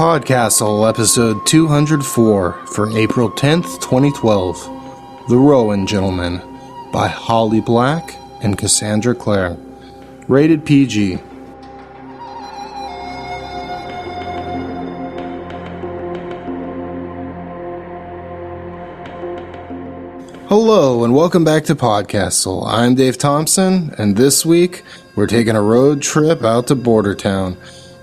Podcastle, episode 204 for April 10th, 2012. The Rowan Gentleman by Holly Black and Cassandra Clare. Rated PG. Hello, and welcome back to Podcastle. I'm Dave Thompson, and this week we're taking a road trip out to Bordertown,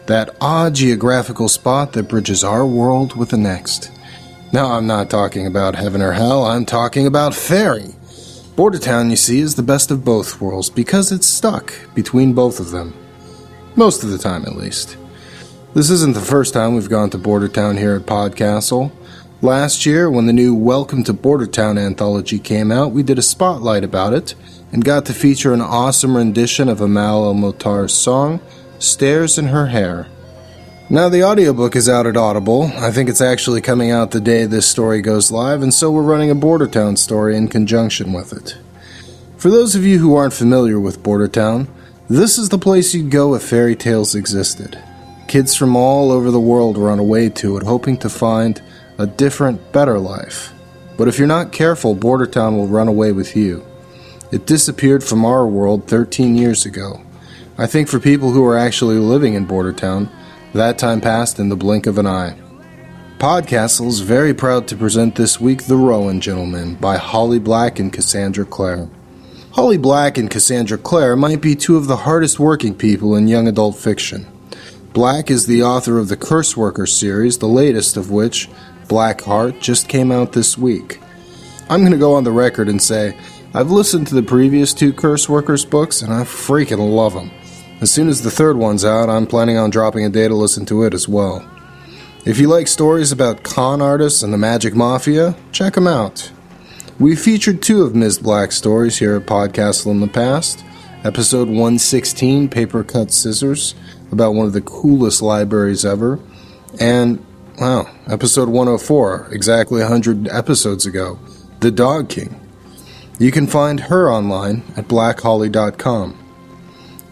that odd geographical spot that bridges our world with the next. Now, I'm not talking about heaven or hell, I'm talking about fairy. Bordertown, you see, is the best of both worlds because it's stuck between both of them. Most of the time, at least. This isn't the first time we've gone to Bordertown here at Podcastle. Last year, when the new Welcome to Bordertown anthology came out, we did a spotlight about it and got to feature an awesome rendition of Amal El-Mohtar's song, Stairs in Her Hair. Now, the audiobook is out at Audible. I think it's actually coming out the day this story goes live, and so we're running a Bordertown story in conjunction with it. For those of you who aren't familiar with Bordertown, this is the place you'd go if fairy tales existed. Kids from all over the world run away to it, hoping to find a different, better life. But if you're not careful, Bordertown will run away with you. It disappeared from our world 13 years ago. I think for people who are actually living in Bordertown, that time passed in the blink of an eye. Podcastle is very proud to present this week The Rowan Gentleman by Holly Black and Cassandra Clare. Holly Black and Cassandra Clare might be two of the hardest working people in young adult fiction. Black is the author of the Curse Worker series, the latest of which Black Heart just came out this week. I'm going to go on the record and say I've listened to the previous two Curse Workers books and I freaking love them. As soon as the third one's out, I'm planning on dropping a day to listen to it as well. If you like stories about con artists and the magic mafia, check them out. We featured two of Ms. Black's stories here at Podcastle in the past. Episode 116, Paper Cut Scissors, about one of the coolest libraries ever, and Wow, episode 104, exactly 100 episodes ago, The Dog King. You can find her online at blackholly.com.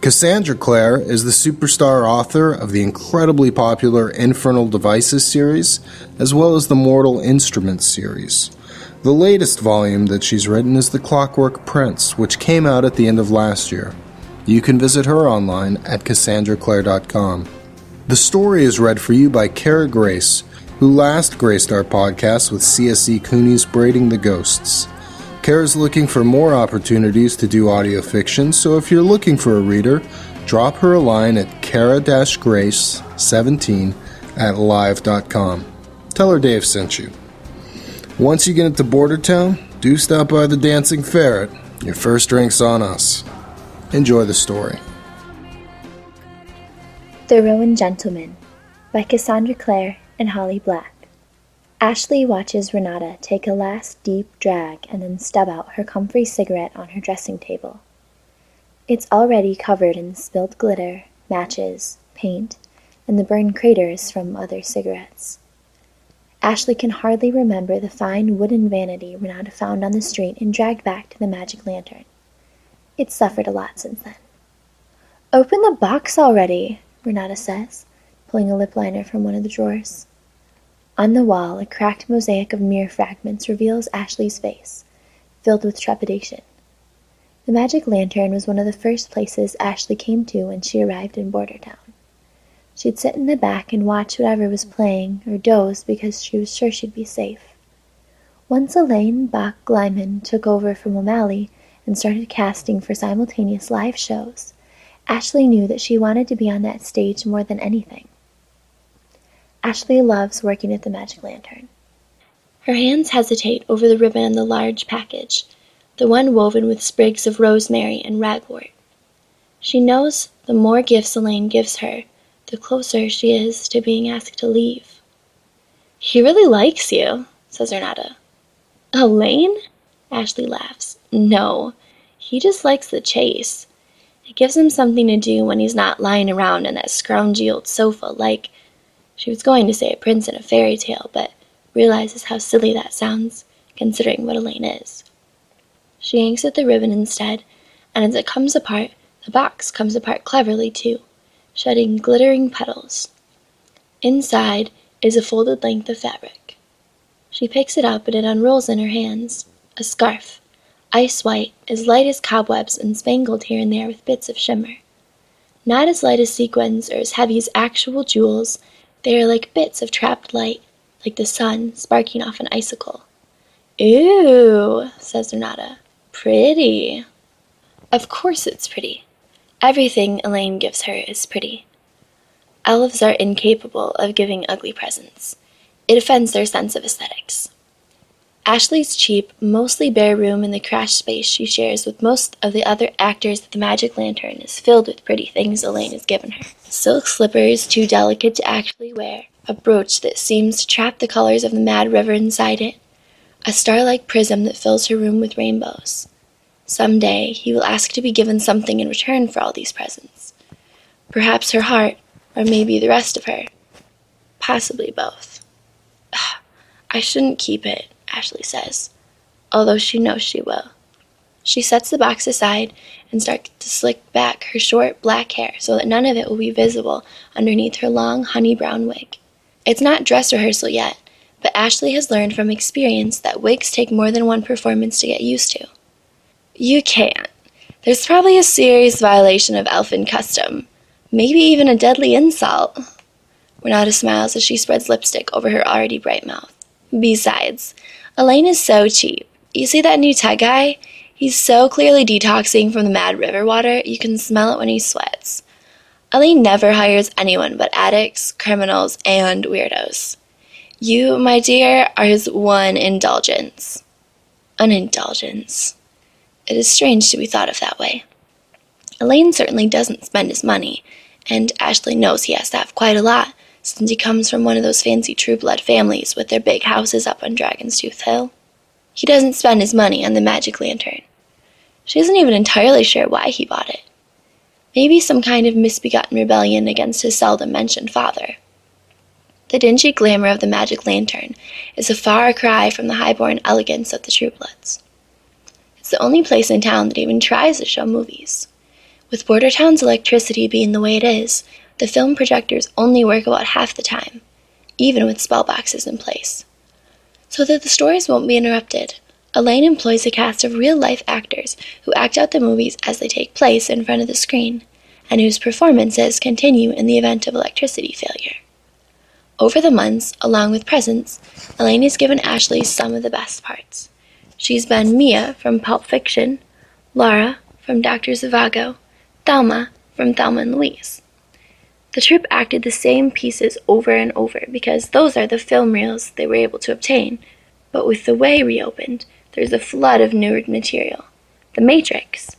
Cassandra Clare is the superstar author of the incredibly popular Infernal Devices series, as well as the Mortal Instruments series. The latest volume that she's written is The Clockwork Prince, which came out at the end of last year. You can visit her online at cassandraclare.com. The story is read for you by Kara Grace, who last graced our podcast with CSE Cooney's Braiding the Ghosts. Kara's looking for more opportunities to do audio fiction, so if you're looking for a reader, drop her a line at kara-grace17 at live.com. Tell her Dave sent you. Once you get into Bordertown, do stop by the Dancing Ferret. Your first drink's on us. Enjoy the story. The Rowan Gentleman by Cassandra Clare and Holly Black. Ashley watches Renata take a last deep drag and then stub out her comfrey cigarette on her dressing table. It's already covered in spilled glitter, matches, paint, and the burned craters from other cigarettes. Ashley can hardly remember the fine wooden vanity Renata found on the street and dragged back to the magic lantern. It's suffered a lot since then. Open the box already, Renata says, pulling a lip liner from one of the drawers. On the wall, a cracked mosaic of mirror fragments reveals Ashley's face, filled with trepidation. The magic lantern was one of the first places Ashley came to when she arrived in Bordertown. She'd sit in the back and watch whatever was playing, or doze because she was sure she'd be safe. Once Elaine Bach Glyman took over from O'Malley and started casting for simultaneous live shows, Ashley knew that she wanted to be on that stage more than anything. Ashley loves working at the magic lantern. Her hands hesitate over the ribbon on the large package, the one woven with sprigs of rosemary and ragwort. She knows the more gifts Elaine gives her, the closer she is to being asked to leave. He really likes you, says Renata. Elaine? Ashley laughs. No, he just likes the chase. It gives him something to do when he's not lying around on that scroungy old sofa like she was going to say a prince in a fairy tale, but realizes how silly that sounds, considering what Elaine is. She yanks at the ribbon instead, and as it comes apart, the box comes apart cleverly too, shedding glittering petals. Inside is a folded length of fabric. She picks it up and it unrolls in her hands. A scarf, ice white, as light as cobwebs and spangled here and there with bits of shimmer. Not as light as sequins or as heavy as actual jewels, they are like bits of trapped light, like the sun sparking off an icicle. Ooh, says Renata. Pretty. Of course it's pretty. Everything Elaine gives her is pretty. Elves are incapable of giving ugly presents. It offends their sense of aesthetics. Ashley's cheap, mostly bare room in the crash space she shares with most of the other actors at the Magic Lantern is filled with pretty things Elaine has given her. Silk slippers too delicate to actually wear, a brooch that seems to trap the colors of the Mad River inside it, a star-like prism that fills her room with rainbows. Some day he will ask to be given something in return for all these presents. Perhaps her heart, or maybe the rest of her. Possibly both. I shouldn't keep it, Ashley says, although she knows she will. She sets the box aside and start to slick back her short black hair so that none of it will be visible underneath her long honey brown wig. It's not dress rehearsal yet, but Ashley has learned from experience that wigs take more than one performance to get used to. You can't. There's probably a serious violation of elfin custom, maybe even a deadly insult. Renata smiles as she spreads lipstick over her already bright mouth. Besides, Elaine is so cheap. You see that new tech guy? He's so clearly detoxing from the Mad River water, you can smell it when he sweats. Elaine never hires anyone but addicts, criminals, and weirdos. You, my dear, are his one indulgence. An indulgence. It is strange to be thought of that way. Elaine certainly doesn't spend his money, and Ashley knows he has to have quite a lot, since he comes from one of those fancy true blood families with their big houses up on Dragon's Tooth Hill. He doesn't spend his money on the magic lantern. She isn't even entirely sure why he bought it. Maybe some kind of misbegotten rebellion against his seldom mentioned father. The dingy glamour of the magic lantern is a far cry from the high-born elegance of the Truebloods. It's the only place in town that even tries to show movies. With Bordertown's electricity being the way it is, the film projectors only work about half the time, even with spell boxes in place. So that the stories won't be interrupted, Elaine employs a cast of real-life actors who act out the movies as they take place in front of the screen, and whose performances continue in the event of electricity failure. Over the months, along with presents, Elaine has given Ashley some of the best parts. She's been Mia from Pulp Fiction, Laura from Dr. Zhivago, Thelma from Thelma and Louise. The troupe acted the same pieces over and over because those are the film reels they were able to obtain. But with the way reopened, there's a flood of new material. The Matrix,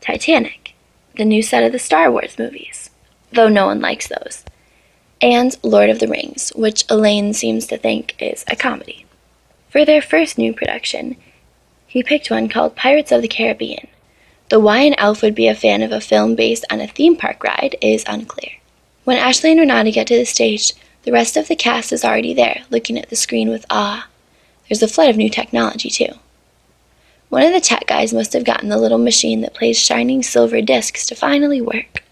Titanic, the new set of the Star Wars movies, though no one likes those and Lord of the Rings, which Elaine seems to think is a comedy. For their first new production, he picked one called Pirates of the Caribbean. The why an elf would be a fan of a film based on a theme park ride is unclear. When Ashley and Renata get to the stage, the rest of the cast is already there, looking at the screen with awe. There's a flood of new technology, too. One of the tech guys must have gotten the little machine that plays shining silver discs to finally work.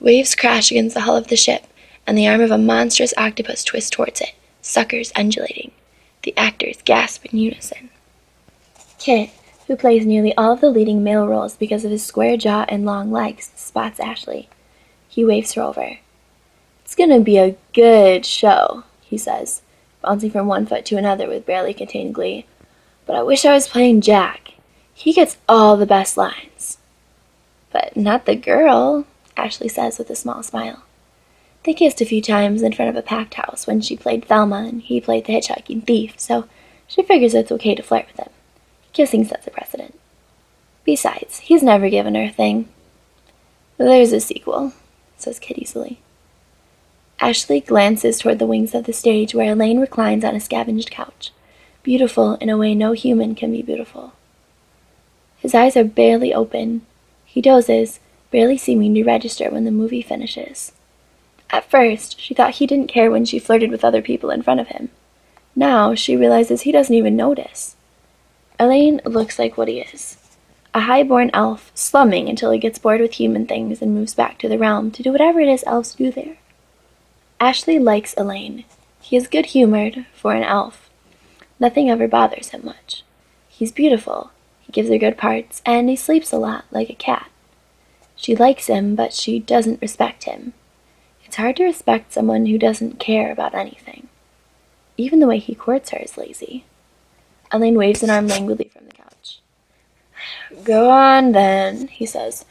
Waves crash against the hull of the ship, and the arm of a monstrous octopus twists towards it, suckers undulating. The actors gasp in unison. Kit, who plays nearly all of the leading male roles because of his square jaw and long legs, spots Ashley. He waves her over. It's gonna be a good show, he says, bouncing from one foot to another with barely contained glee. But I wish I was playing Jack. He gets all the best lines. But not the girl, Ashley says with a small smile. They kissed a few times in front of a packed house when she played Thelma and he played the hitchhiking thief, so she figures it's okay to flirt with him. Kissing sets a precedent. Besides, he's never given her a thing. There's a sequel, says Kit easily. Ashley glances toward the wings of the stage where Elaine reclines on a scavenged couch, beautiful in a way no human can be beautiful. His eyes are barely open. He dozes, barely seeming to register when the movie finishes. At first, she thought he didn't care when she flirted with other people in front of him. Now, she realizes he doesn't even notice. Elaine looks like what he is a high-born elf slumming until he gets bored with human things and moves back to the realm to do whatever it is elves do there. Ashley likes Elaine. He is good humored for an elf. Nothing ever bothers him much. He's beautiful, he gives her good parts, and he sleeps a lot like a cat. She likes him, but she doesn't respect him. It's hard to respect someone who doesn't care about anything. Even the way he courts her is lazy. Elaine waves an arm languidly from the couch. Go on then, he says.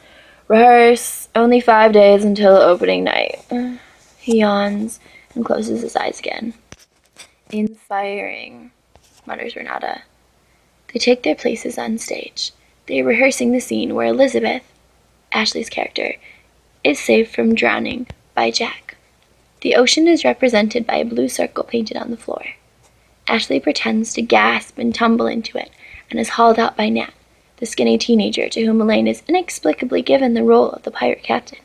Rehearse. Only five days until opening night. He yawns and closes his eyes again. Inspiring, mutters Renata. They take their places on stage. They are rehearsing the scene where Elizabeth, Ashley's character, is saved from drowning by Jack. The ocean is represented by a blue circle painted on the floor. Ashley pretends to gasp and tumble into it and is hauled out by Nat, the skinny teenager to whom Elaine is inexplicably given the role of the pirate captain.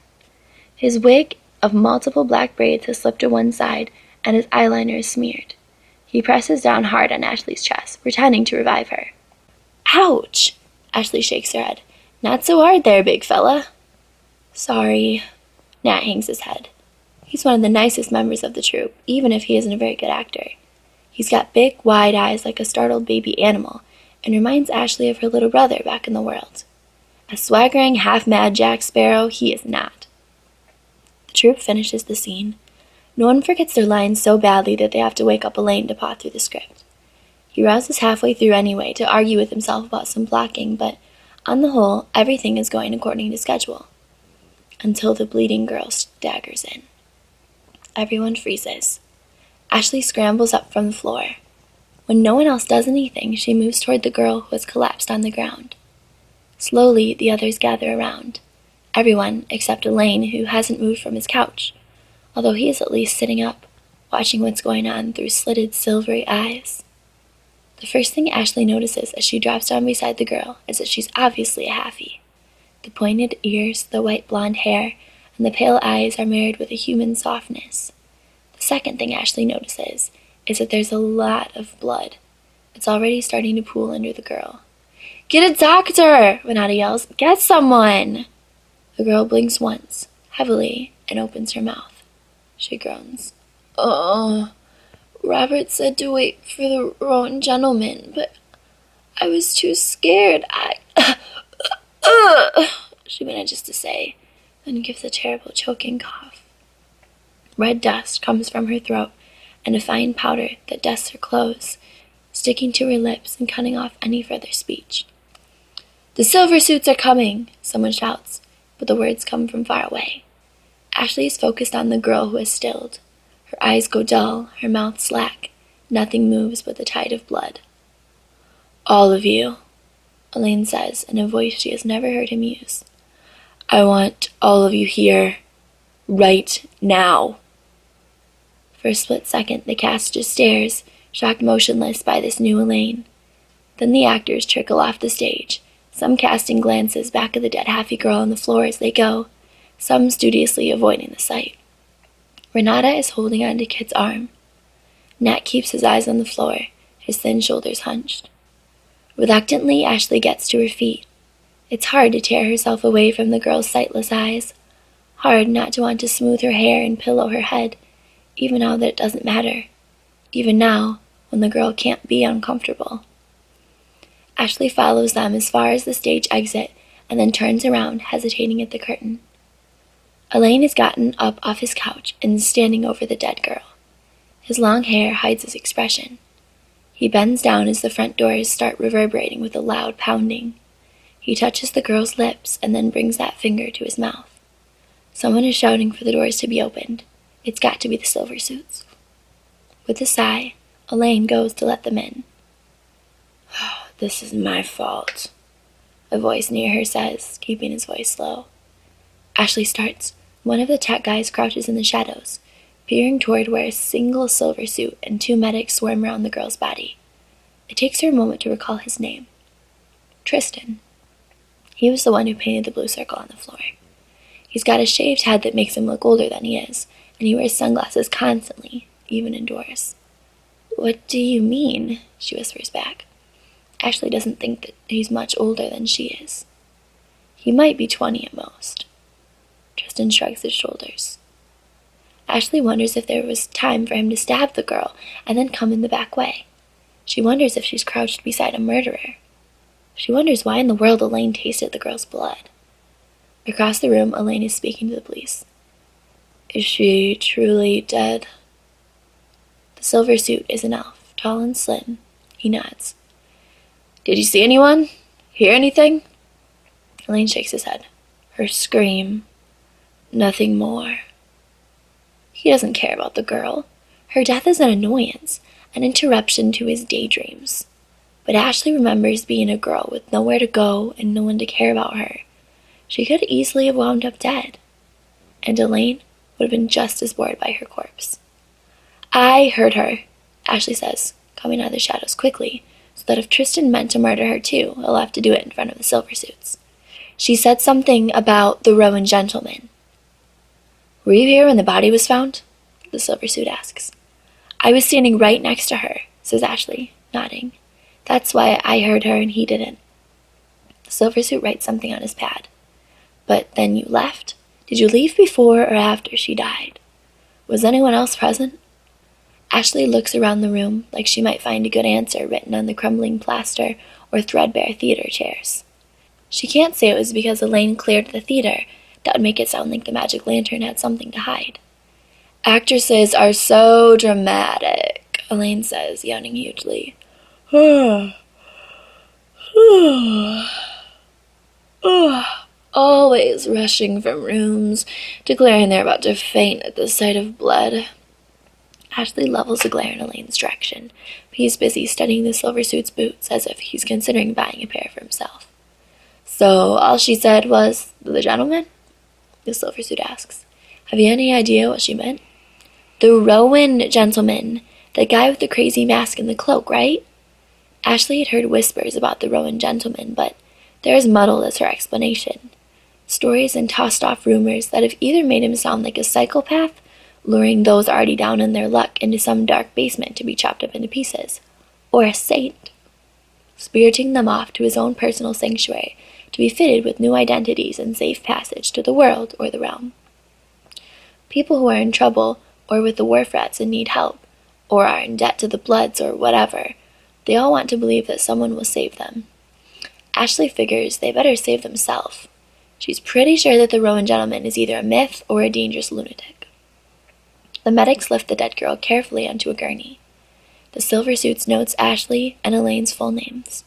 His wig of multiple black braids has slipped to one side and his eyeliner is smeared. He presses down hard on Ashley's chest, pretending to revive her. Ouch! Ashley shakes her head. Not so hard there, big fella. Sorry, Nat hangs his head. He's one of the nicest members of the troupe, even if he isn't a very good actor. He's got big, wide eyes like a startled baby animal, and reminds Ashley of her little brother back in the world. A swaggering, half mad Jack Sparrow, he is not. Troupe finishes the scene. No one forgets their lines so badly that they have to wake up Elaine to paw through the script. He rouses halfway through anyway to argue with himself about some blocking, but on the whole, everything is going according to schedule until the bleeding girl staggers in. Everyone freezes. Ashley scrambles up from the floor. When no one else does anything, she moves toward the girl who has collapsed on the ground. Slowly, the others gather around. Everyone except Elaine, who hasn't moved from his couch, although he is at least sitting up, watching what's going on through slitted silvery eyes. The first thing Ashley notices as she drops down beside the girl is that she's obviously a halfie. The pointed ears, the white blonde hair, and the pale eyes are married with a human softness. The second thing Ashley notices is that there's a lot of blood. It's already starting to pool under the girl. Get a doctor! Renata yells. Get someone! The girl blinks once, heavily, and opens her mouth. She groans. Oh, Robert said to wait for the Rowan gentleman, but I was too scared. I. She manages to say, then gives a terrible choking cough. Red dust comes from her throat, and a fine powder that dusts her clothes, sticking to her lips and cutting off any further speech. The silver suits are coming, someone shouts, but the words come from far away. Ashley is focused on the girl who has stilled. Her eyes go dull, her mouth slack. Nothing moves but the tide of blood. All of you, Elaine says in a voice she has never heard him use. I want all of you here, right now. For a split second, the cast just stares, shocked motionless by this new Elaine. Then the actors trickle off the stage, some casting glances back at the dead halfie girl on the floor as they go, some studiously avoiding the sight. Renata is holding onto Kit's arm. Nat keeps his eyes on the floor, his thin shoulders hunched. Reluctantly, Ashley gets to her feet. It's hard to tear herself away from the girl's sightless eyes. Hard not to want to smooth her hair and pillow her head, even now that it doesn't matter. Even now, when the girl can't be uncomfortable. Ashley follows them as far as the stage exit and then turns around, hesitating at the curtain. Elaine has gotten up off his couch and is standing over the dead girl. His long hair hides his expression. He bends down as the front doors start reverberating with a loud pounding. He touches the girl's lips and then brings that finger to his mouth. Someone is shouting for the doors to be opened. It's got to be the silver suits. With a sigh, Elaine goes to let them in. This is my fault, a voice near her says, keeping his voice low. Ashley starts. One of the tech guys crouches in the shadows, peering toward where a single silver suit and two medics swarm around the girl's body. It takes her a moment to recall his name Tristan. He was the one who painted the blue circle on the floor. He's got a shaved head that makes him look older than he is, and he wears sunglasses constantly, even indoors. What do you mean? she whispers back. Ashley doesn't think that he's much older than she is. He might be twenty at most. Tristan shrugs his shoulders. Ashley wonders if there was time for him to stab the girl and then come in the back way. She wonders if she's crouched beside a murderer. She wonders why in the world Elaine tasted the girl's blood. Across the room, Elaine is speaking to the police. Is she truly dead? The silver suit is an elf, tall and slim. He nods. Did you see anyone? Hear anything? Elaine shakes his head. Her scream. Nothing more. He doesn't care about the girl. Her death is an annoyance, an interruption to his daydreams. But Ashley remembers being a girl with nowhere to go and no one to care about her. She could easily have wound up dead. And Elaine would have been just as bored by her corpse. I heard her, Ashley says, coming out of the shadows quickly, so that if Tristan meant to murder her too, he'll have to do it in front of the silver suits. She said something about the Rowan gentleman. Were you here when the body was found? The silver suit asks. I was standing right next to her, says Ashley, nodding. That's why I heard her and he didn't. The silver suit writes something on his pad. But then you left? Did you leave before or after she died? Was anyone else present? Ashley looks around the room like she might find a good answer written on the crumbling plaster or threadbare theater chairs. She can't say it was because Elaine cleared the theater. That would make it sound like the magic lantern had something to hide. Actresses are so dramatic, Elaine says, yawning hugely. Always rushing from rooms, declaring they're about to faint at the sight of blood. Ashley levels a glare in Elaine's direction. but He's busy studying the silver suit's boots as if he's considering buying a pair for himself. So all she said was, The gentleman? The silver suit asks. Have you any idea what she meant? The Rowan gentleman. The guy with the crazy mask and the cloak, right? Ashley had heard whispers about the Rowan gentleman, but they're as muddled as her explanation. Stories and tossed off rumors that have either made him sound like a psychopath luring those already down in their luck into some dark basement to be chopped up into pieces, or a saint, spiriting them off to his own personal sanctuary to be fitted with new identities and safe passage to the world or the realm. People who are in trouble, or with the wharf rats and need help, or are in debt to the Bloods or whatever, they all want to believe that someone will save them. Ashley figures they better save themselves. She's pretty sure that the Rowan gentleman is either a myth or a dangerous lunatic. The medics lift the dead girl carefully onto a gurney. The silver suits notes Ashley and Elaine's full names.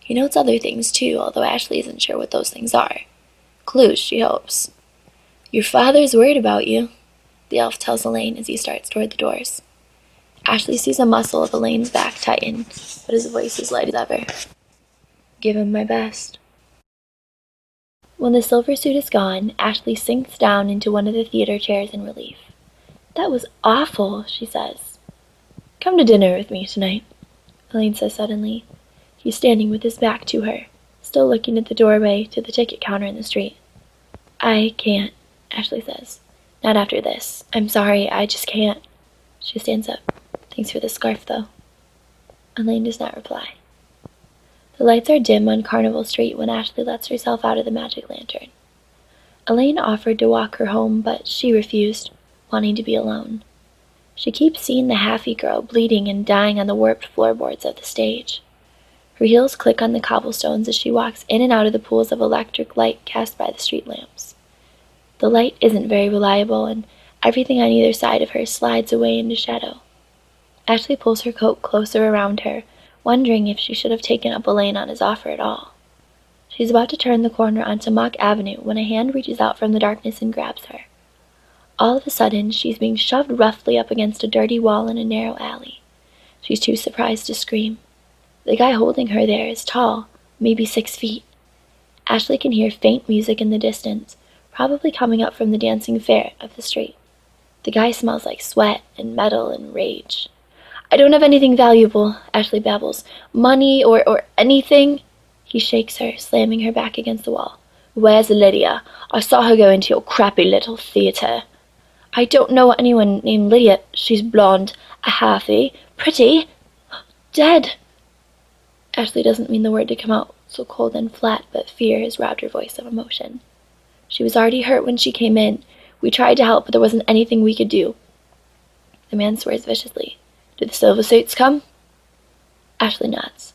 He notes other things too, although Ashley isn't sure what those things are. Clues, she hopes. Your father's worried about you, the elf tells Elaine as he starts toward the doors. Ashley sees a muscle of Elaine's back tighten, but his voice is light as ever. Give him my best. When the silver suit is gone, Ashley sinks down into one of the theater chairs in relief. That was awful, she says. Come to dinner with me tonight, Elaine says suddenly. He's standing with his back to her, still looking at the doorway to the ticket counter in the street. I can't, Ashley says. Not after this. I'm sorry, I just can't. She stands up. Thanks for the scarf, though. Elaine does not reply. The lights are dim on Carnival Street when Ashley lets herself out of the magic lantern. Elaine offered to walk her home, but she refused wanting to be alone. She keeps seeing the halfie girl bleeding and dying on the warped floorboards of the stage. Her heels click on the cobblestones as she walks in and out of the pools of electric light cast by the street lamps. The light isn't very reliable, and everything on either side of her slides away into shadow. Ashley pulls her coat closer around her, wondering if she should have taken up Elaine on his offer at all. She's about to turn the corner onto Mock Avenue when a hand reaches out from the darkness and grabs her. All of a sudden, she's being shoved roughly up against a dirty wall in a narrow alley. She's too surprised to scream. The guy holding her there is tall, maybe six feet. Ashley can hear faint music in the distance, probably coming up from the Dancing Ferret the street. The guy smells like sweat and metal and rage. I don't have anything valuable, Ashley babbles. Money or, or anything. He shakes her, slamming her back against the wall. Where's Lydia? I saw her go into your crappy little theater. I don't know anyone named Lydia. She's blonde, a halfie, pretty, dead. Ashley doesn't mean the word to come out so cold and flat, but fear has robbed her voice of emotion. She was already hurt when she came in, We tried to help, but there wasn't anything we could do. The man swears viciously. Did the silver suits come? Ashley nods.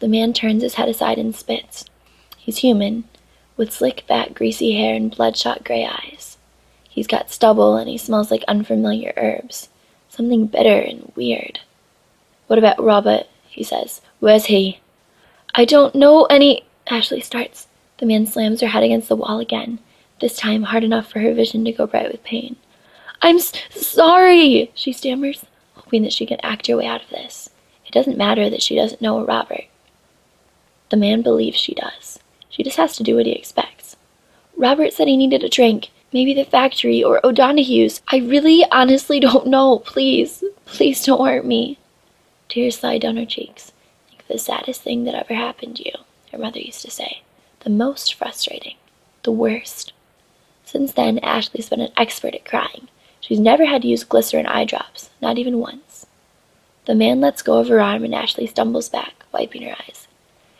The man turns his head aside and spits. He's human, with slick back, greasy hair, and bloodshot gray eyes. He's got stubble, and he smells like unfamiliar herbs. Something bitter and weird. What about Robert? he says. Where's he? I don't know any. Ashley starts. The man slams her head against the wall again, this time hard enough for her vision to go bright with pain. I'm s- sorry, she stammers, hoping that she can act her way out of this. It doesn't matter that she doesn't know Robert. The man believes she does. She just has to do what he expects. Robert said he needed a drink. Maybe the factory or O'Donoghue's. I really honestly don't know. Please, please don't hurt me. Tears slide down her cheeks. The saddest thing that ever happened to you, her mother used to say. The most frustrating. The worst. Since then, Ashley's been an expert at crying. She's never had to use glycerin eye drops, not even once. The man lets go of her arm and Ashley stumbles back, wiping her eyes.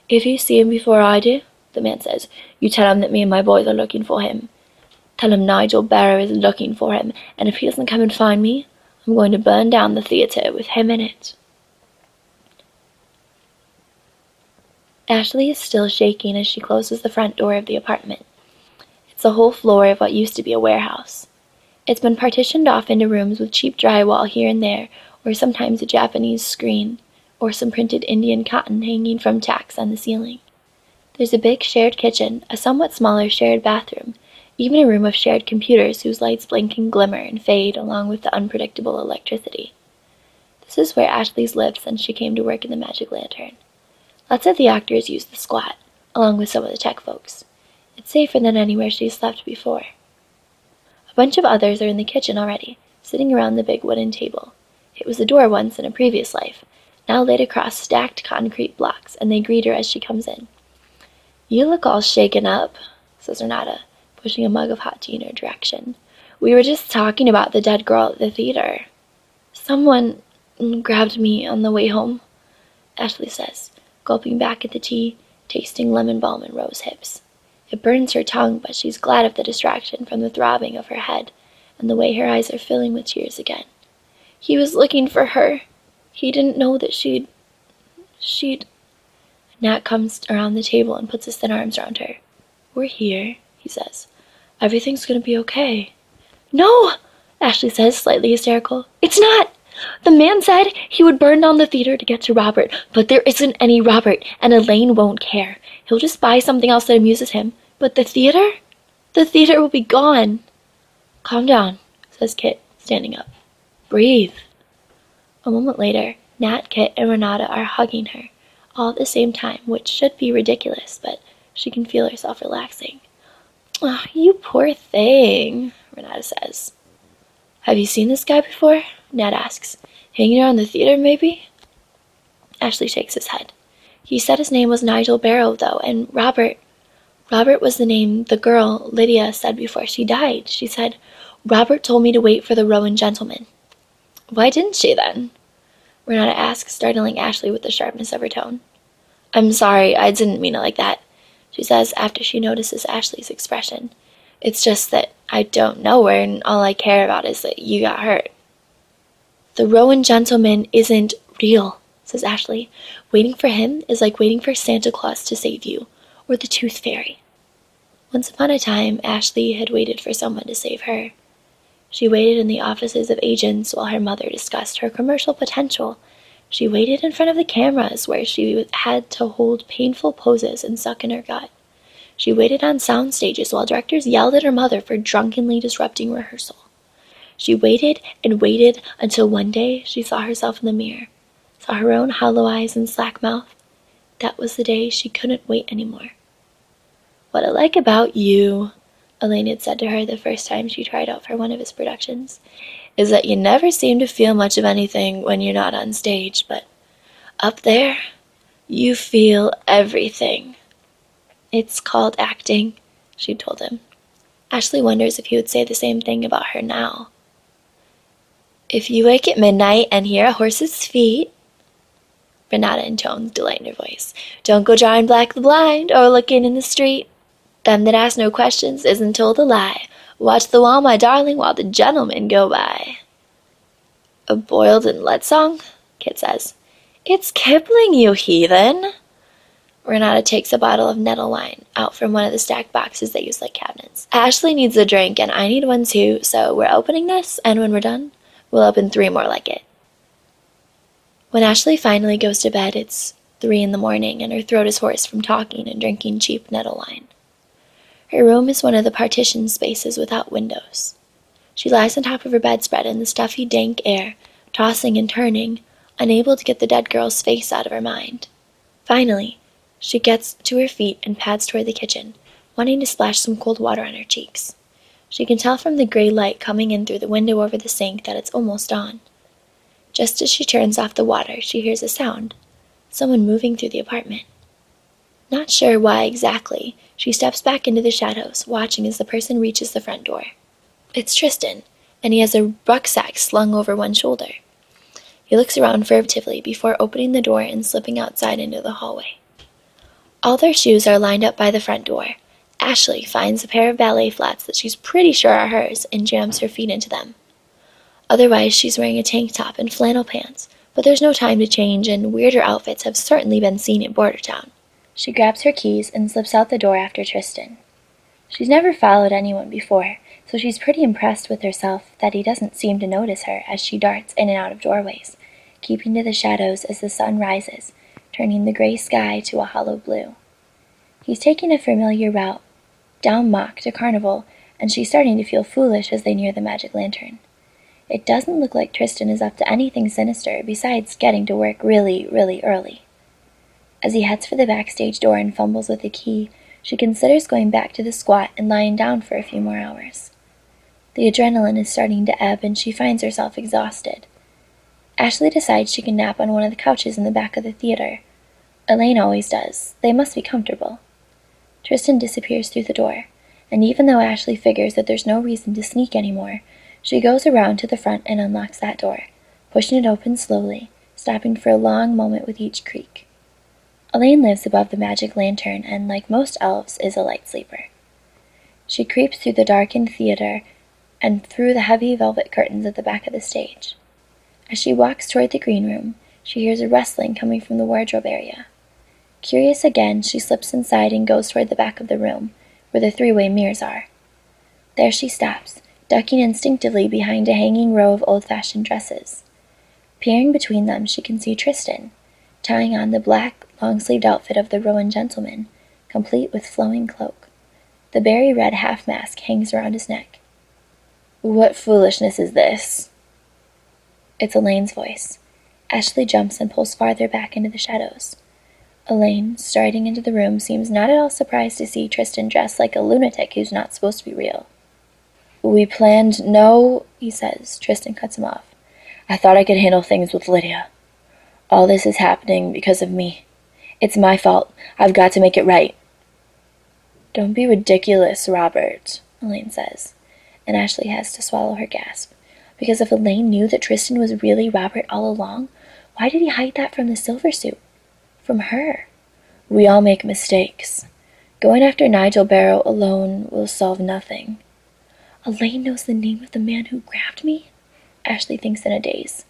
If you see him before I do, the man says, you tell him that me and my boys are looking for him. Tell him Nigel Barrow is looking for him, and if he doesn't come and find me, I'm going to burn down the theatre with him in it. Ashley is still shaking as she closes the front door of the apartment. It's a whole floor of what used to be a warehouse. It's been partitioned off into rooms with cheap drywall here and there, or sometimes a Japanese screen, or some printed Indian cotton hanging from tacks on the ceiling. There's a big shared kitchen, a somewhat smaller shared bathroom, even a room of shared computers whose lights blink and glimmer and fade along with the unpredictable electricity. This is where Ashley's lived since she came to work in the Magic Lantern. Lots of the actors use the squat, along with some of the tech folks. It's safer than anywhere she's slept before. A bunch of others are in the kitchen already, sitting around the big wooden table. It was a door once in a previous life, now laid across stacked concrete blocks, and they greet her as she comes in. You look all shaken up, says Renata, pushing a mug of hot tea in her direction. We were just talking about the dead girl at the theater. Someone grabbed me on the way home, Ashley says, gulping back at the tea, tasting lemon balm and rose hips. It burns her tongue, but she's glad of the distraction from the throbbing of her head and the way her eyes are filling with tears again. He was looking for her. He didn't know that she'd. she'd. Nat comes around the table and puts his thin arms around her. We're here, he says. Everything's gonna be okay. No! Ashley says, slightly hysterical. It's not! The man said he would burn down the theater to get to Robert, but there isn't any Robert, and Elaine won't care. He'll just buy something else that amuses him. But the theater? The theater will be gone. Calm down, says Kit, standing up. Breathe. A moment later, Nat, Kit, and Renata are hugging her, all at the same time, which should be ridiculous, but she can feel herself relaxing. Oh, you poor thing, Renata says. Have you seen this guy before? Ned asks. Hanging around the theater, maybe? Ashley shakes his head. He said his name was Nigel Barrow, though, and Robert. Robert was the name the girl, Lydia, said before she died. She said, Robert told me to wait for the Rowan gentleman. Why didn't she then? Renata asks, startling Ashley with the sharpness of her tone. I'm sorry, I didn't mean it like that, she says after she notices Ashley's expression. It's just that I don't know her, and all I care about is that you got hurt. The Rowan gentleman isn't real, says Ashley. Waiting for him is like waiting for Santa Claus to save you, or the Tooth Fairy. Once upon a time, Ashley had waited for someone to save her. She waited in the offices of agents while her mother discussed her commercial potential. She waited in front of the cameras where she had to hold painful poses and suck in her gut. She waited on sound stages while directors yelled at her mother for drunkenly disrupting rehearsal. She waited and waited until one day she saw herself in the mirror, saw her own hollow eyes and slack mouth. That was the day she couldn't wait anymore. What I like about you, Elaine had said to her the first time she tried out for one of his productions, is that you never seem to feel much of anything when you're not on stage, but up there, you feel everything. It's called acting, she told him. Ashley wonders if he would say the same thing about her now. If you wake at midnight and hear a horse's feet, Renata intones delight in her voice, don't go drawing black the blind or looking in the street. Them that ask no questions isn't told a lie, Watch the wall, my darling, while the gentlemen go by. A boiled and lead song? Kit says. It's Kipling, you heathen. Renata takes a bottle of nettle wine out from one of the stacked boxes they use like cabinets. Ashley needs a drink and I need one too, so we're opening this, and when we're done, we'll open three more like it. When Ashley finally goes to bed, it's three in the morning and her throat is hoarse from talking and drinking cheap nettle wine. Her room is one of the partitioned spaces without windows. She lies on top of her bedspread in the stuffy, dank air, tossing and turning, unable to get the dead girl's face out of her mind. Finally, she gets to her feet and pads toward the kitchen, wanting to splash some cold water on her cheeks. She can tell from the gray light coming in through the window over the sink that it's almost dawn. Just as she turns off the water, she hears a sound someone moving through the apartment. Not sure why exactly, she steps back into the shadows, watching as the person reaches the front door. It's Tristan, and he has a rucksack slung over one shoulder. He looks around furtively before opening the door and slipping outside into the hallway. All their shoes are lined up by the front door. Ashley finds a pair of ballet flats that she's pretty sure are hers and jams her feet into them. Otherwise, she's wearing a tank top and flannel pants, but there's no time to change, and weirder outfits have certainly been seen in Bordertown. She grabs her keys and slips out the door after Tristan. She's never followed anyone before, so she's pretty impressed with herself that he doesn't seem to notice her as she darts in and out of doorways, keeping to the shadows as the sun rises, turning the gray sky to a hollow blue. He's taking a familiar route, down Mock to Carnival, and she's starting to feel foolish as they near the magic lantern. It doesn't look like Tristan is up to anything sinister besides getting to work really, really early. As he heads for the backstage door and fumbles with the key, she considers going back to the squat and lying down for a few more hours. The adrenaline is starting to ebb and she finds herself exhausted. Ashley decides she can nap on one of the couches in the back of the theater. Elaine always does. They must be comfortable. Tristan disappears through the door, and even though Ashley figures that there's no reason to sneak anymore, she goes around to the front and unlocks that door, pushing it open slowly, stopping for a long moment with each creak. Elaine lives above the magic lantern and, like most elves, is a light sleeper. She creeps through the darkened theater and through the heavy velvet curtains at the back of the stage. As she walks toward the green room, she hears a rustling coming from the wardrobe area. Curious again, she slips inside and goes toward the back of the room, where the three way mirrors are. There she stops, ducking instinctively behind a hanging row of old fashioned dresses. Peering between them, she can see Tristan, tying on the black, long sleeved outfit of the Rowan gentleman, complete with flowing cloak. The berry red half mask hangs around his neck. What foolishness is this? It's Elaine's voice. Ashley jumps and pulls farther back into the shadows. Elaine, striding into the room, seems not at all surprised to see Tristan dressed like a lunatic who's not supposed to be real. We planned no, he says. Tristan cuts him off. I thought I could handle things with Lydia. All this is happening because of me. It's my fault. I've got to make it right. Don't be ridiculous, Robert, Elaine says, and Ashley has to swallow her gasp. Because if Elaine knew that Tristan was really Robert all along, why did he hide that from the silver suit? From her? We all make mistakes. Going after Nigel Barrow alone will solve nothing. Elaine knows the name of the man who grabbed me? Ashley thinks in a daze.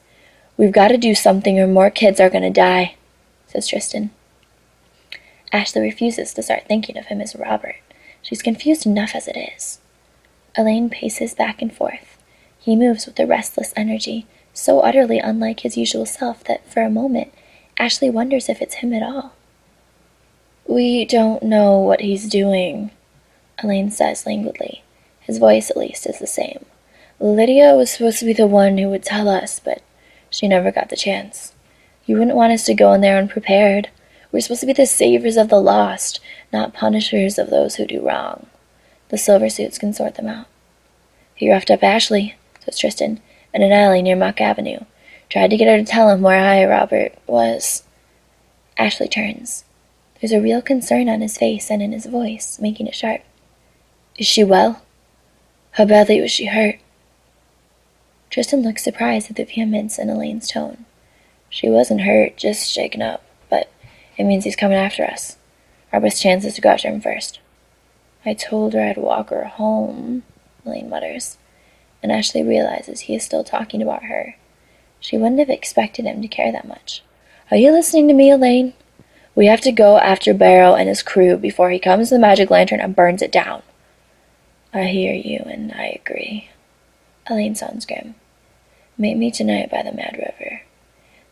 We've got to do something or more kids are going to die, says Tristan. Ashley refuses to start thinking of him as Robert. She's confused enough as it is. Elaine paces back and forth. He moves with a restless energy, so utterly unlike his usual self that for a moment Ashley wonders if it's him at all. We don't know what he's doing, Elaine says languidly. His voice, at least, is the same. Lydia was supposed to be the one who would tell us, but she never got the chance. You wouldn't want us to go in there unprepared. We're supposed to be the savers of the lost, not punishers of those who do wrong. The silver suits can sort them out. He roughed up Ashley, says Tristan, in an alley near Mock Avenue. Tried to get her to tell him where I, Robert, was. Ashley turns. There's a real concern on his face and in his voice, making it sharp. Is she well? How badly was she hurt? Tristan looked surprised at the vehemence in Elaine's tone. She wasn't hurt, just shaken up, it means he's coming after us. Our best chance is to go after him first. I told her I'd walk her home, Elaine mutters, and Ashley realizes he is still talking about her. She wouldn't have expected him to care that much. Are you listening to me, Elaine? We have to go after Barrow and his crew before he comes to the magic lantern and burns it down. I hear you, and I agree. Elaine sounds grim. Meet me tonight by the Mad River.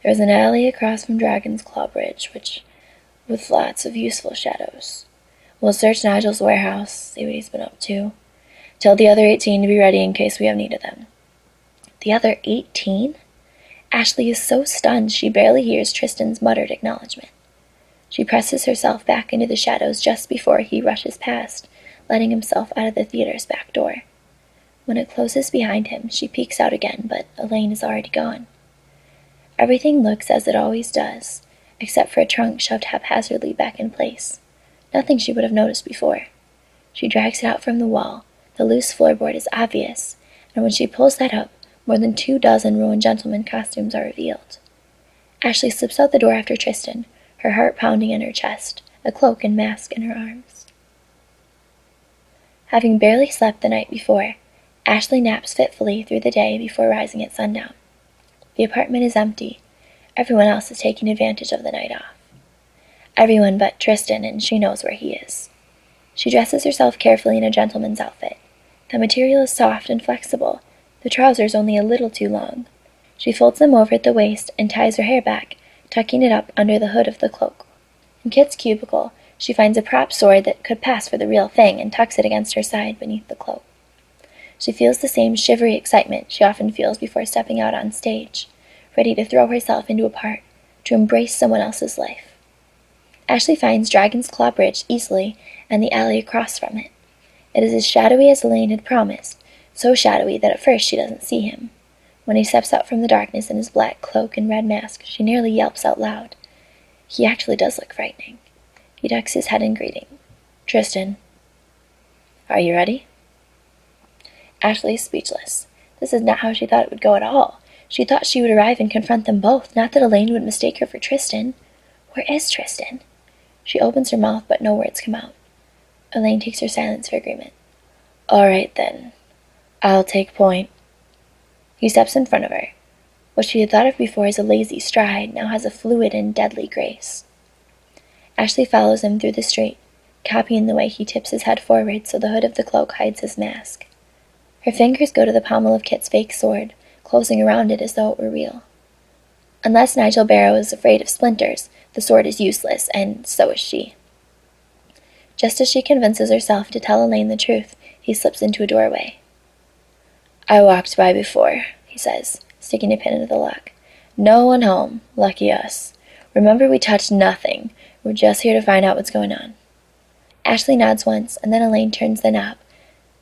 There's an alley across from Dragon's Claw Bridge, which with lots of useful shadows. We'll search Nigel's warehouse, see what he's been up to. Tell the other eighteen to be ready in case we have need of them. The other eighteen? Ashley is so stunned she barely hears Tristan's muttered acknowledgement. She presses herself back into the shadows just before he rushes past, letting himself out of the theater's back door. When it closes behind him, she peeks out again, but Elaine is already gone. Everything looks as it always does, except for a trunk shoved haphazardly back in place. Nothing she would have noticed before. She drags it out from the wall. The loose floorboard is obvious, and when she pulls that up, more than two dozen Rowan gentleman costumes are revealed. Ashley slips out the door after Tristan, her heart pounding in her chest, a cloak and mask in her arms. Having barely slept the night before, Ashley naps fitfully through the day before rising at sundown. The apartment is empty. Everyone else is taking advantage of the night off. Everyone but Tristan, and she knows where he is. She dresses herself carefully in a gentleman's outfit. The material is soft and flexible, the trousers only a little too long. She folds them over at the waist and ties her hair back, tucking it up under the hood of the cloak. In Kit's cubicle, she finds a prop sword that could pass for the real thing and tucks it against her side beneath the cloak. She feels the same shivery excitement she often feels before stepping out on stage, ready to throw herself into a part, to embrace someone else's life. Ashley finds Dragon's Claw Bridge easily and the alley across from it. It is as shadowy as Elaine had promised, so shadowy that at first she doesn't see him. When he steps out from the darkness in his black cloak and red mask, she nearly yelps out loud. He actually does look frightening. He ducks his head in greeting. Tristan. Are you ready? Ashley is speechless. This is not how she thought it would go at all. She thought she would arrive and confront them both, not that Elaine would mistake her for Tristan. Where is Tristan? She opens her mouth, but no words come out. Elaine takes her silence for agreement. All right, then. I'll take point. He steps in front of her. What she had thought of before as a lazy stride now has a fluid and deadly grace. Ashley follows him through the street, copying the way he tips his head forward so the hood of the cloak hides his mask. Her fingers go to the pommel of Kit's fake sword, closing around it as though it were real. Unless Nigel Barrow is afraid of splinters, the sword is useless, and so is she. Just as she convinces herself to tell Elaine the truth, he slips into a doorway. I walked by before, he says, sticking a pin into the lock. No one home. Lucky us. Remember, we touched nothing. We're just here to find out what's going on. Ashley nods once, and then Elaine turns the knob,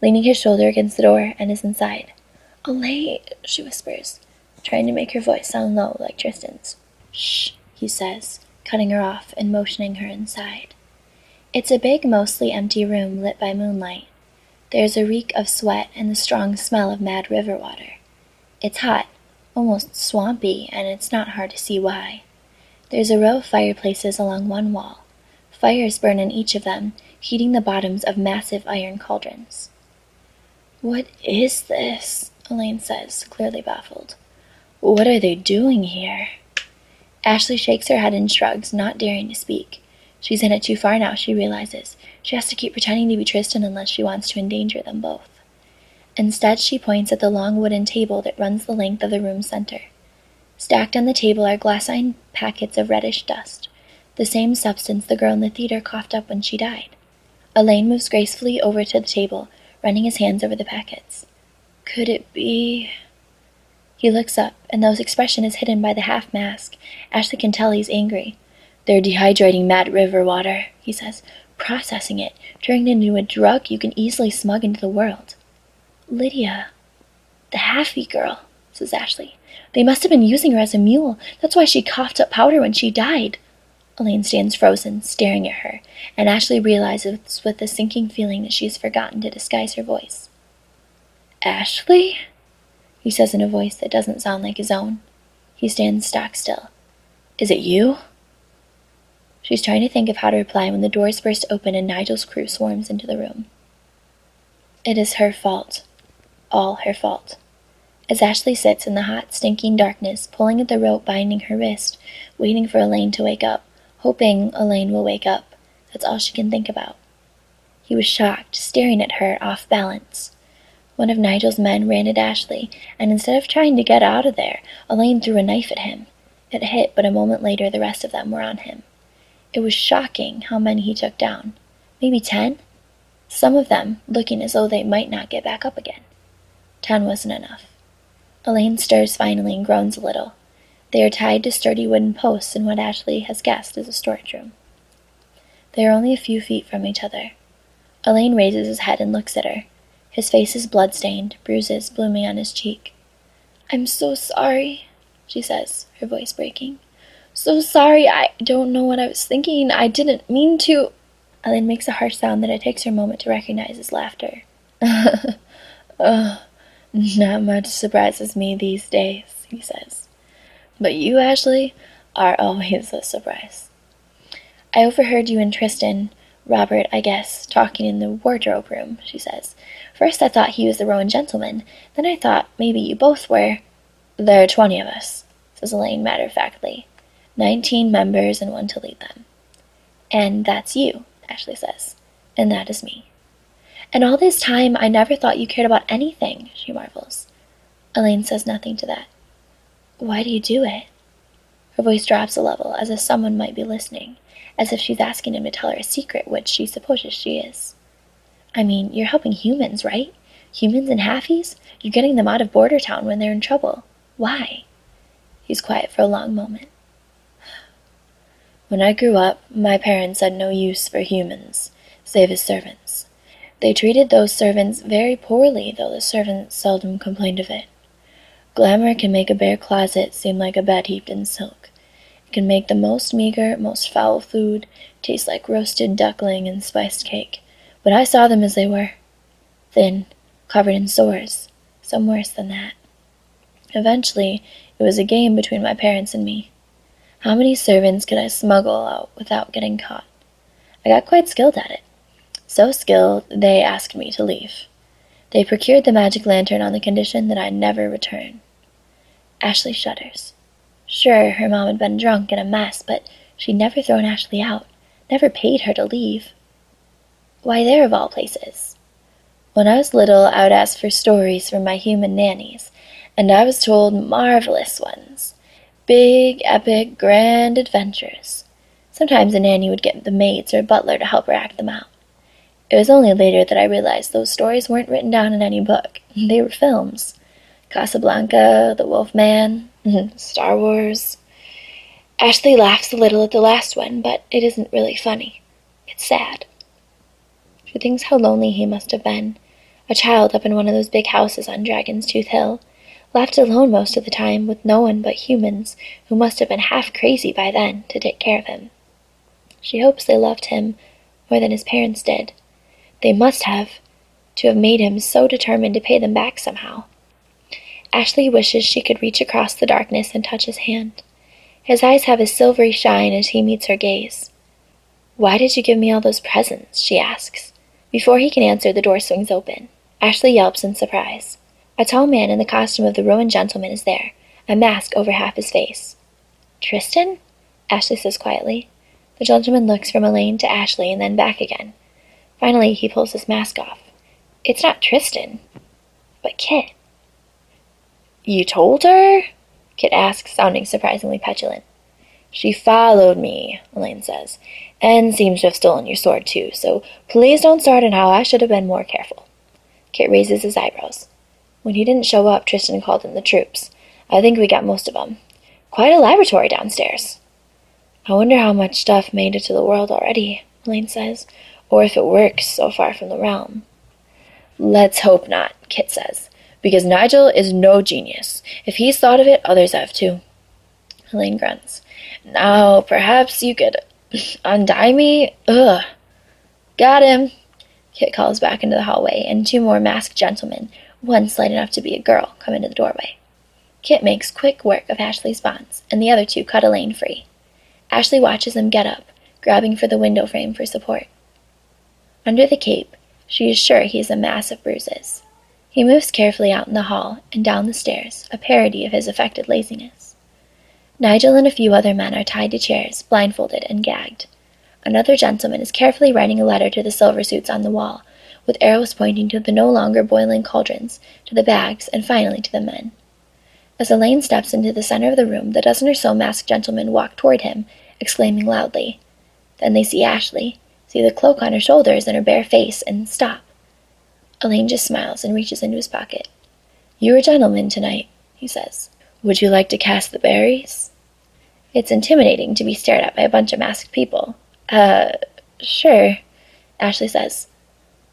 leaning his shoulder against the door, and is inside. Oh, Elaine, she whispers, trying to make her voice sound low like Tristan's. Shh, he says, cutting her off and motioning her inside. It's a big, mostly empty room lit by moonlight. There is a reek of sweat and the strong smell of mad river water. It's hot, almost swampy, and it's not hard to see why. There's a row of fireplaces along one wall. Fires burn in each of them, heating the bottoms of massive iron cauldrons. What is this? Elaine says, clearly baffled. What are they doing here? Ashley shakes her head and shrugs, not daring to speak. She's in it too far now, she realizes. She has to keep pretending to be Tristan unless she wants to endanger them both. Instead, she points at the long wooden table that runs the length of the room's center. Stacked on the table are glassine packets of reddish dust, the same substance the girl in the theater coughed up when she died. Elaine moves gracefully over to the table, running his hands over the packets. Could it be. He looks up, and though his expression is hidden by the half mask, Ashley can tell he's angry. They're dehydrating Mad River water, he says, processing it, turning it into a drug you can easily smuggle into the world. Lydia. The halfie girl, says Ashley. They must have been using her as a mule. That's why she coughed up powder when she died. Elaine stands frozen, staring at her, and Ashley realizes with a sinking feeling that she has forgotten to disguise her voice. Ashley? He says in a voice that doesn't sound like his own. He stands stock still. Is it you? She's trying to think of how to reply when the doors burst open and Nigel's crew swarms into the room. It is her fault, All her fault. As Ashley sits in the hot, stinking darkness, pulling at the rope binding her wrist, waiting for Elaine to wake up, hoping Elaine will wake up, that's all she can think about. He was shocked, staring at her, off balance. One of Nigel's men ran at Ashley, and instead of trying to get out of there, Elaine threw a knife at him. It hit, but a moment later the rest of them were on him. It was shocking how many he took down. Maybe ten? Some of them looking as though they might not get back up again. Ten wasn't enough. Elaine stirs finally and groans a little. They are tied to sturdy wooden posts in what Ashley has guessed is a storage room. They are only a few feet from each other. Elaine raises his head and looks at her. His face is blood-stained, bruises blooming on his cheek. I'm so sorry, she says, her voice breaking. So sorry, I don't know what I was thinking. I didn't mean to. Elaine makes a harsh sound that it takes her a moment to recognize as laughter. uh, not much surprises me these days, he says. But you, Ashley, are always a surprise. I overheard you and Tristan Robert, I guess, talking in the wardrobe room, she says. First I thought he was the Rowan gentleman, then I thought maybe you both were. There are twenty of us, says Elaine matter of factly. Nineteen members and one to lead them. And that's you, Ashley says. And that is me. And all this time I never thought you cared about anything, she marvels. Elaine says nothing to that. Why do you do it? Her voice drops a level, as if someone might be listening as if she's asking him to tell her a secret, which she supposes she is. I mean, you're helping humans, right? Humans and halfies? You're getting them out of Bordertown when they're in trouble. Why? He's quiet for a long moment. When I grew up, my parents had no use for humans, save as servants. They treated those servants very poorly, though the servants seldom complained of it. Glamour can make a bare closet seem like a bed heaped in silk can make the most meager, most foul food taste like roasted duckling and spiced cake. But I saw them as they were thin, covered in sores, some worse than that. Eventually, it was a game between my parents and me. How many servants could I smuggle out without getting caught? I got quite skilled at it. So skilled, they asked me to leave. They procured the magic lantern on the condition that I never return. Ashley shudders. Sure, her mom had been drunk and a mess, but she'd never thrown Ashley out, never paid her to leave. Why there of all places? When I was little, I would ask for stories from my human nannies, and I was told marvelous ones. Big, epic, grand adventures. Sometimes a nanny would get the maids or butler to help her act them out. It was only later that I realized those stories weren't written down in any book. They were films. Casablanca, The Wolf Man, mhm, Star Wars. Ashley laughs a little at the last one, but it isn't really funny. It's sad. She thinks how lonely he must have been. A child up in one of those big houses on Dragon's Tooth Hill, left alone most of the time with no one but humans who must have been half crazy by then to take care of him. She hopes they loved him more than his parents did. They must have, to have made him so determined to pay them back somehow. Ashley wishes she could reach across the darkness and touch his hand. His eyes have a silvery shine as he meets her gaze. Why did you give me all those presents? she asks. Before he can answer, the door swings open. Ashley yelps in surprise. A tall man in the costume of the Rowan gentleman is there, a mask over half his face. Tristan? Ashley says quietly. The gentleman looks from Elaine to Ashley and then back again. Finally, he pulls his mask off. It's not Tristan, but Kit. You told her? Kit asks, sounding surprisingly petulant. She followed me, Elaine says, and seems to have stolen your sword too, so please don't start on how I should have been more careful. Kit raises his eyebrows. When he didn't show up, Tristan called in the troops. I think we got most of them. Quite a laboratory downstairs. I wonder how much stuff made it to the world already, Elaine says, or if it works so far from the realm. Let's hope not, Kit says because Nigel is no genius. If he's thought of it, others have too. Elaine grunts. Now, perhaps you could untie me? Ugh. Got him. Kit calls back into the hallway, and two more masked gentlemen, one slight enough to be a girl, come into the doorway. Kit makes quick work of Ashley's bonds, and the other two cut Elaine free. Ashley watches them get up, grabbing for the window frame for support. Under the cape, she is sure he has a mass of bruises. He moves carefully out in the hall and down the stairs, a parody of his affected laziness. Nigel and a few other men are tied to chairs, blindfolded and gagged. Another gentleman is carefully writing a letter to the silver suits on the wall, with arrows pointing to the no longer boiling cauldrons, to the bags, and finally to the men. As Elaine steps into the center of the room, the dozen or so masked gentlemen walk toward him, exclaiming loudly. Then they see Ashley, see the cloak on her shoulders and her bare face, and stop. Elaine just smiles and reaches into his pocket. You're a gentleman tonight, he says. Would you like to cast the berries? It's intimidating to be stared at by a bunch of masked people. Uh, sure, Ashley says.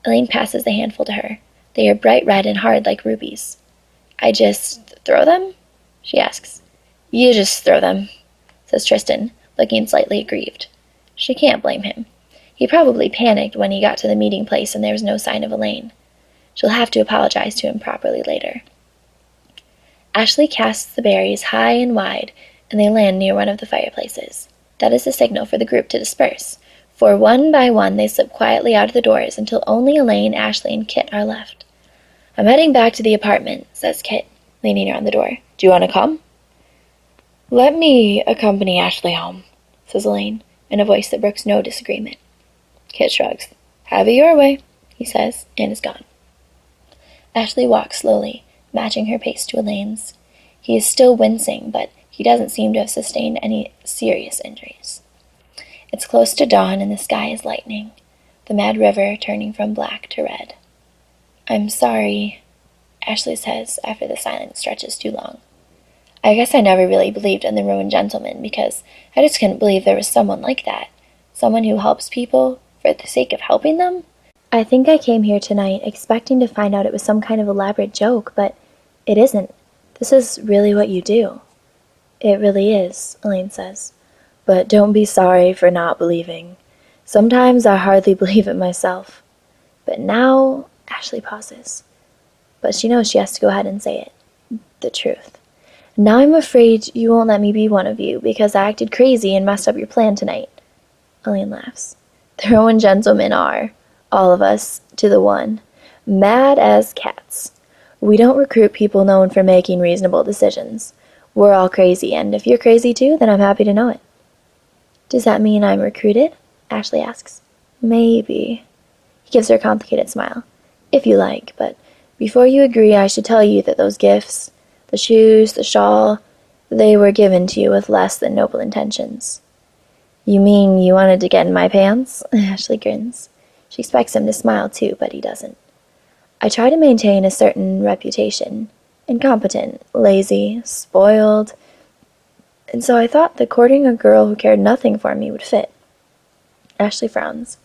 Elaine passes the handful to her. They are bright red and hard like rubies. I just throw them? she asks. You just throw them, says Tristan, looking slightly aggrieved. She can't blame him. He probably panicked when he got to the meeting place and there was no sign of Elaine. She'll have to apologize to him properly later. Ashley casts the berries high and wide, and they land near one of the fireplaces. That is the signal for the group to disperse, for one by one they slip quietly out of the doors until only Elaine, Ashley, and Kit are left. I'm heading back to the apartment, says Kit, leaning around the door. Do you want to come? Let me accompany Ashley home, says Elaine, in a voice that brooks no disagreement. Kit shrugs. Have it your way, he says, and is gone. Ashley walks slowly, matching her pace to Elaine's. He is still wincing, but he doesn't seem to have sustained any serious injuries. It's close to dawn and the sky is lightening, the mad river turning from black to red. I'm sorry, Ashley says after the silence stretches too long. I guess I never really believed in the Rowan gentleman because I just couldn't believe there was someone like that. Someone who helps people for the sake of helping them? I think I came here tonight expecting to find out it was some kind of elaborate joke, but it isn't. This is really what you do. It really is, Elaine says. But don't be sorry for not believing. Sometimes I hardly believe it myself. But now, Ashley pauses. But she knows she has to go ahead and say it. The truth. Now I'm afraid you won't let me be one of you because I acted crazy and messed up your plan tonight. Elaine laughs. The Rowan gentlemen are all of us to the one, mad as cats. We don't recruit people known for making reasonable decisions. We're all crazy, and if you're crazy too, then I'm happy to know it. Does that mean I'm recruited? Ashley asks. Maybe. He gives her a complicated smile. If you like, but before you agree, I should tell you that those gifts, the shoes, the shawl, they were given to you with less than noble intentions. You mean you wanted to get in my pants? Ashley grins. She expects him to smile too, but he doesn't. I try to maintain a certain reputation incompetent, lazy, spoiled, and so I thought that courting a girl who cared nothing for me would fit. Ashley frowns.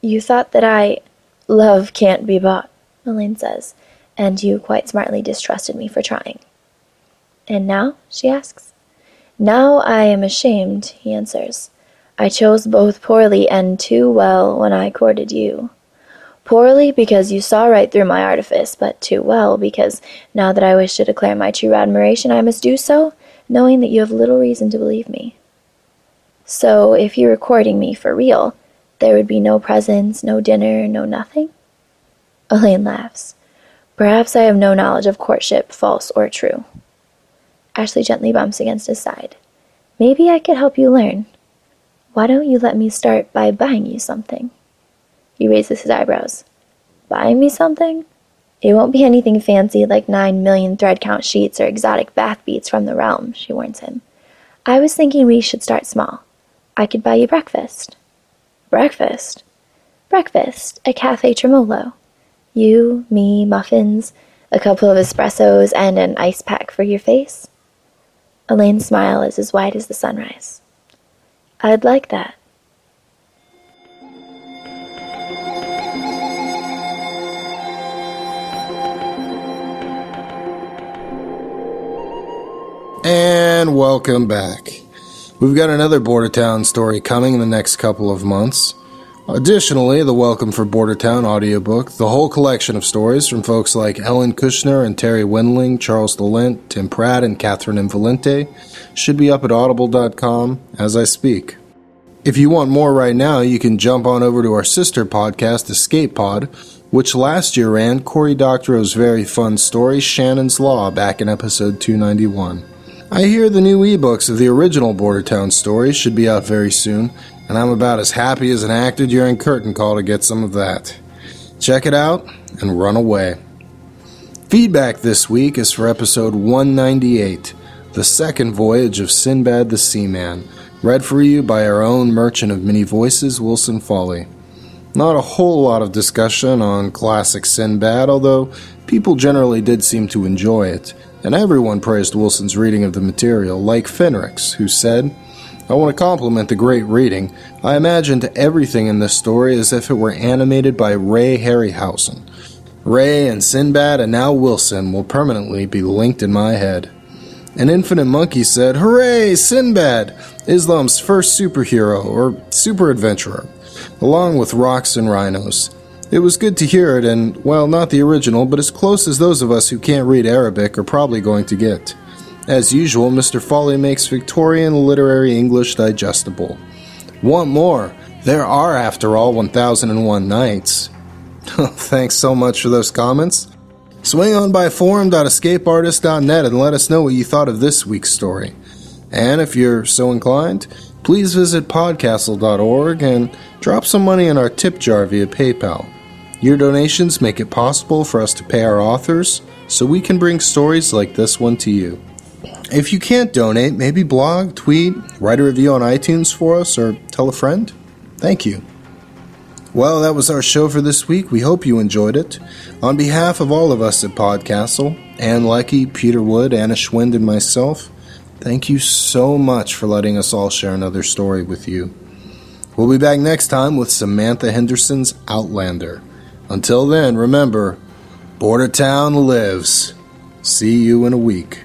You thought that I. Love can't be bought, Elaine says, and you quite smartly distrusted me for trying. And now? she asks. Now I am ashamed, he answers. I chose both poorly and too well when I courted you. Poorly because you saw right through my artifice, but too well because now that I wish to declare my true admiration, I must do so, knowing that you have little reason to believe me. So, if you were courting me for real, there would be no presents, no dinner, no nothing? Elaine laughs. Perhaps I have no knowledge of courtship, false or true. Ashley gently bumps against his side. Maybe I could help you learn. Why don't you let me start by buying you something? He raises his eyebrows. Buying me something? It won't be anything fancy like nine million thread count sheets or exotic bath beads from the realm, she warns him. I was thinking we should start small. I could buy you breakfast. Breakfast? Breakfast at Cafe Tremolo. You, me, muffins, a couple of espressos, and an ice pack for your face. Elaine's smile is as wide as the sunrise. I'd like that. And welcome back. We've got another Bordertown story coming in the next couple of months. Additionally, the Welcome for Bordertown audiobook, the whole collection of stories from folks like Ellen Kushner and Terri Windling, Charles de Lint, Tim Pratt, and Catherynne M. Valente, should be up at audible.com as I speak. If you want more right now, you can jump on over to our sister podcast, Escape Pod, which last year ran Cory Doctorow's very fun story Shannon's Law back in episode 291. I hear the new ebooks of the original Bordertown story should be out very soon, and I'm about as happy as an actor during curtain call to get some of that. Check it out and run away. Feedback this week is for episode 198, The Second Voyage of Sinbad the Seaman, read for you by our own merchant of many voices, Wilson Fowlie. Not a whole lot of discussion on classic Sinbad, although people generally did seem to enjoy it, and everyone praised Wilson's reading of the material, like Fenrix, who said, I want to compliment the great reading. I imagined everything in this story as if it were animated by Ray Harryhausen. Ray and Sinbad and now Wilson will permanently be linked in my head. An infinite monkey said, Hooray, Sinbad! Islam's first superhero, or super adventurer, along with rocks and rhinos. It was good to hear it, and, well, not the original, but as close as those of us who can't read Arabic are probably going to get. As usual, Mr. Fowlie makes Victorian literary English digestible. Want more? There are, after all, 1001 nights. Thanks so much for those comments. Swing on by forum.escapeartist.net and let us know what you thought of this week's story. And if you're so inclined, please visit podcastle.org and drop some money in our tip jar via PayPal. Your donations make it possible for us to pay our authors so we can bring stories like this one to you. If you can't donate, maybe blog, tweet, write a review on iTunes for us, or tell a friend. Thank you. Well, that was our show for this week. We hope you enjoyed it. On behalf of all of us at Podcastle, Ann Leckie, Peter Wood, Anna Schwind, and myself, thank you so much for letting us all share another story with you. We'll be back next time with Samantha Henderson's Outlander. Until then, remember, Bordertown lives. See you in a week.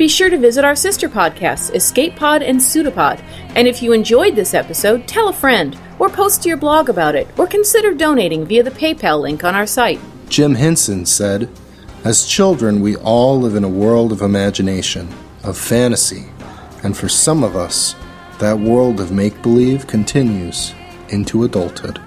be sure to visit our sister podcasts, Escape Pod and Pseudopod. And if you enjoyed this episode, tell a friend, or post to your blog about it, or consider donating via the PayPal link on our site. Jim Henson said, As children, we all live in a world of imagination, of fantasy, and for some of us, that world of make believe continues into adulthood.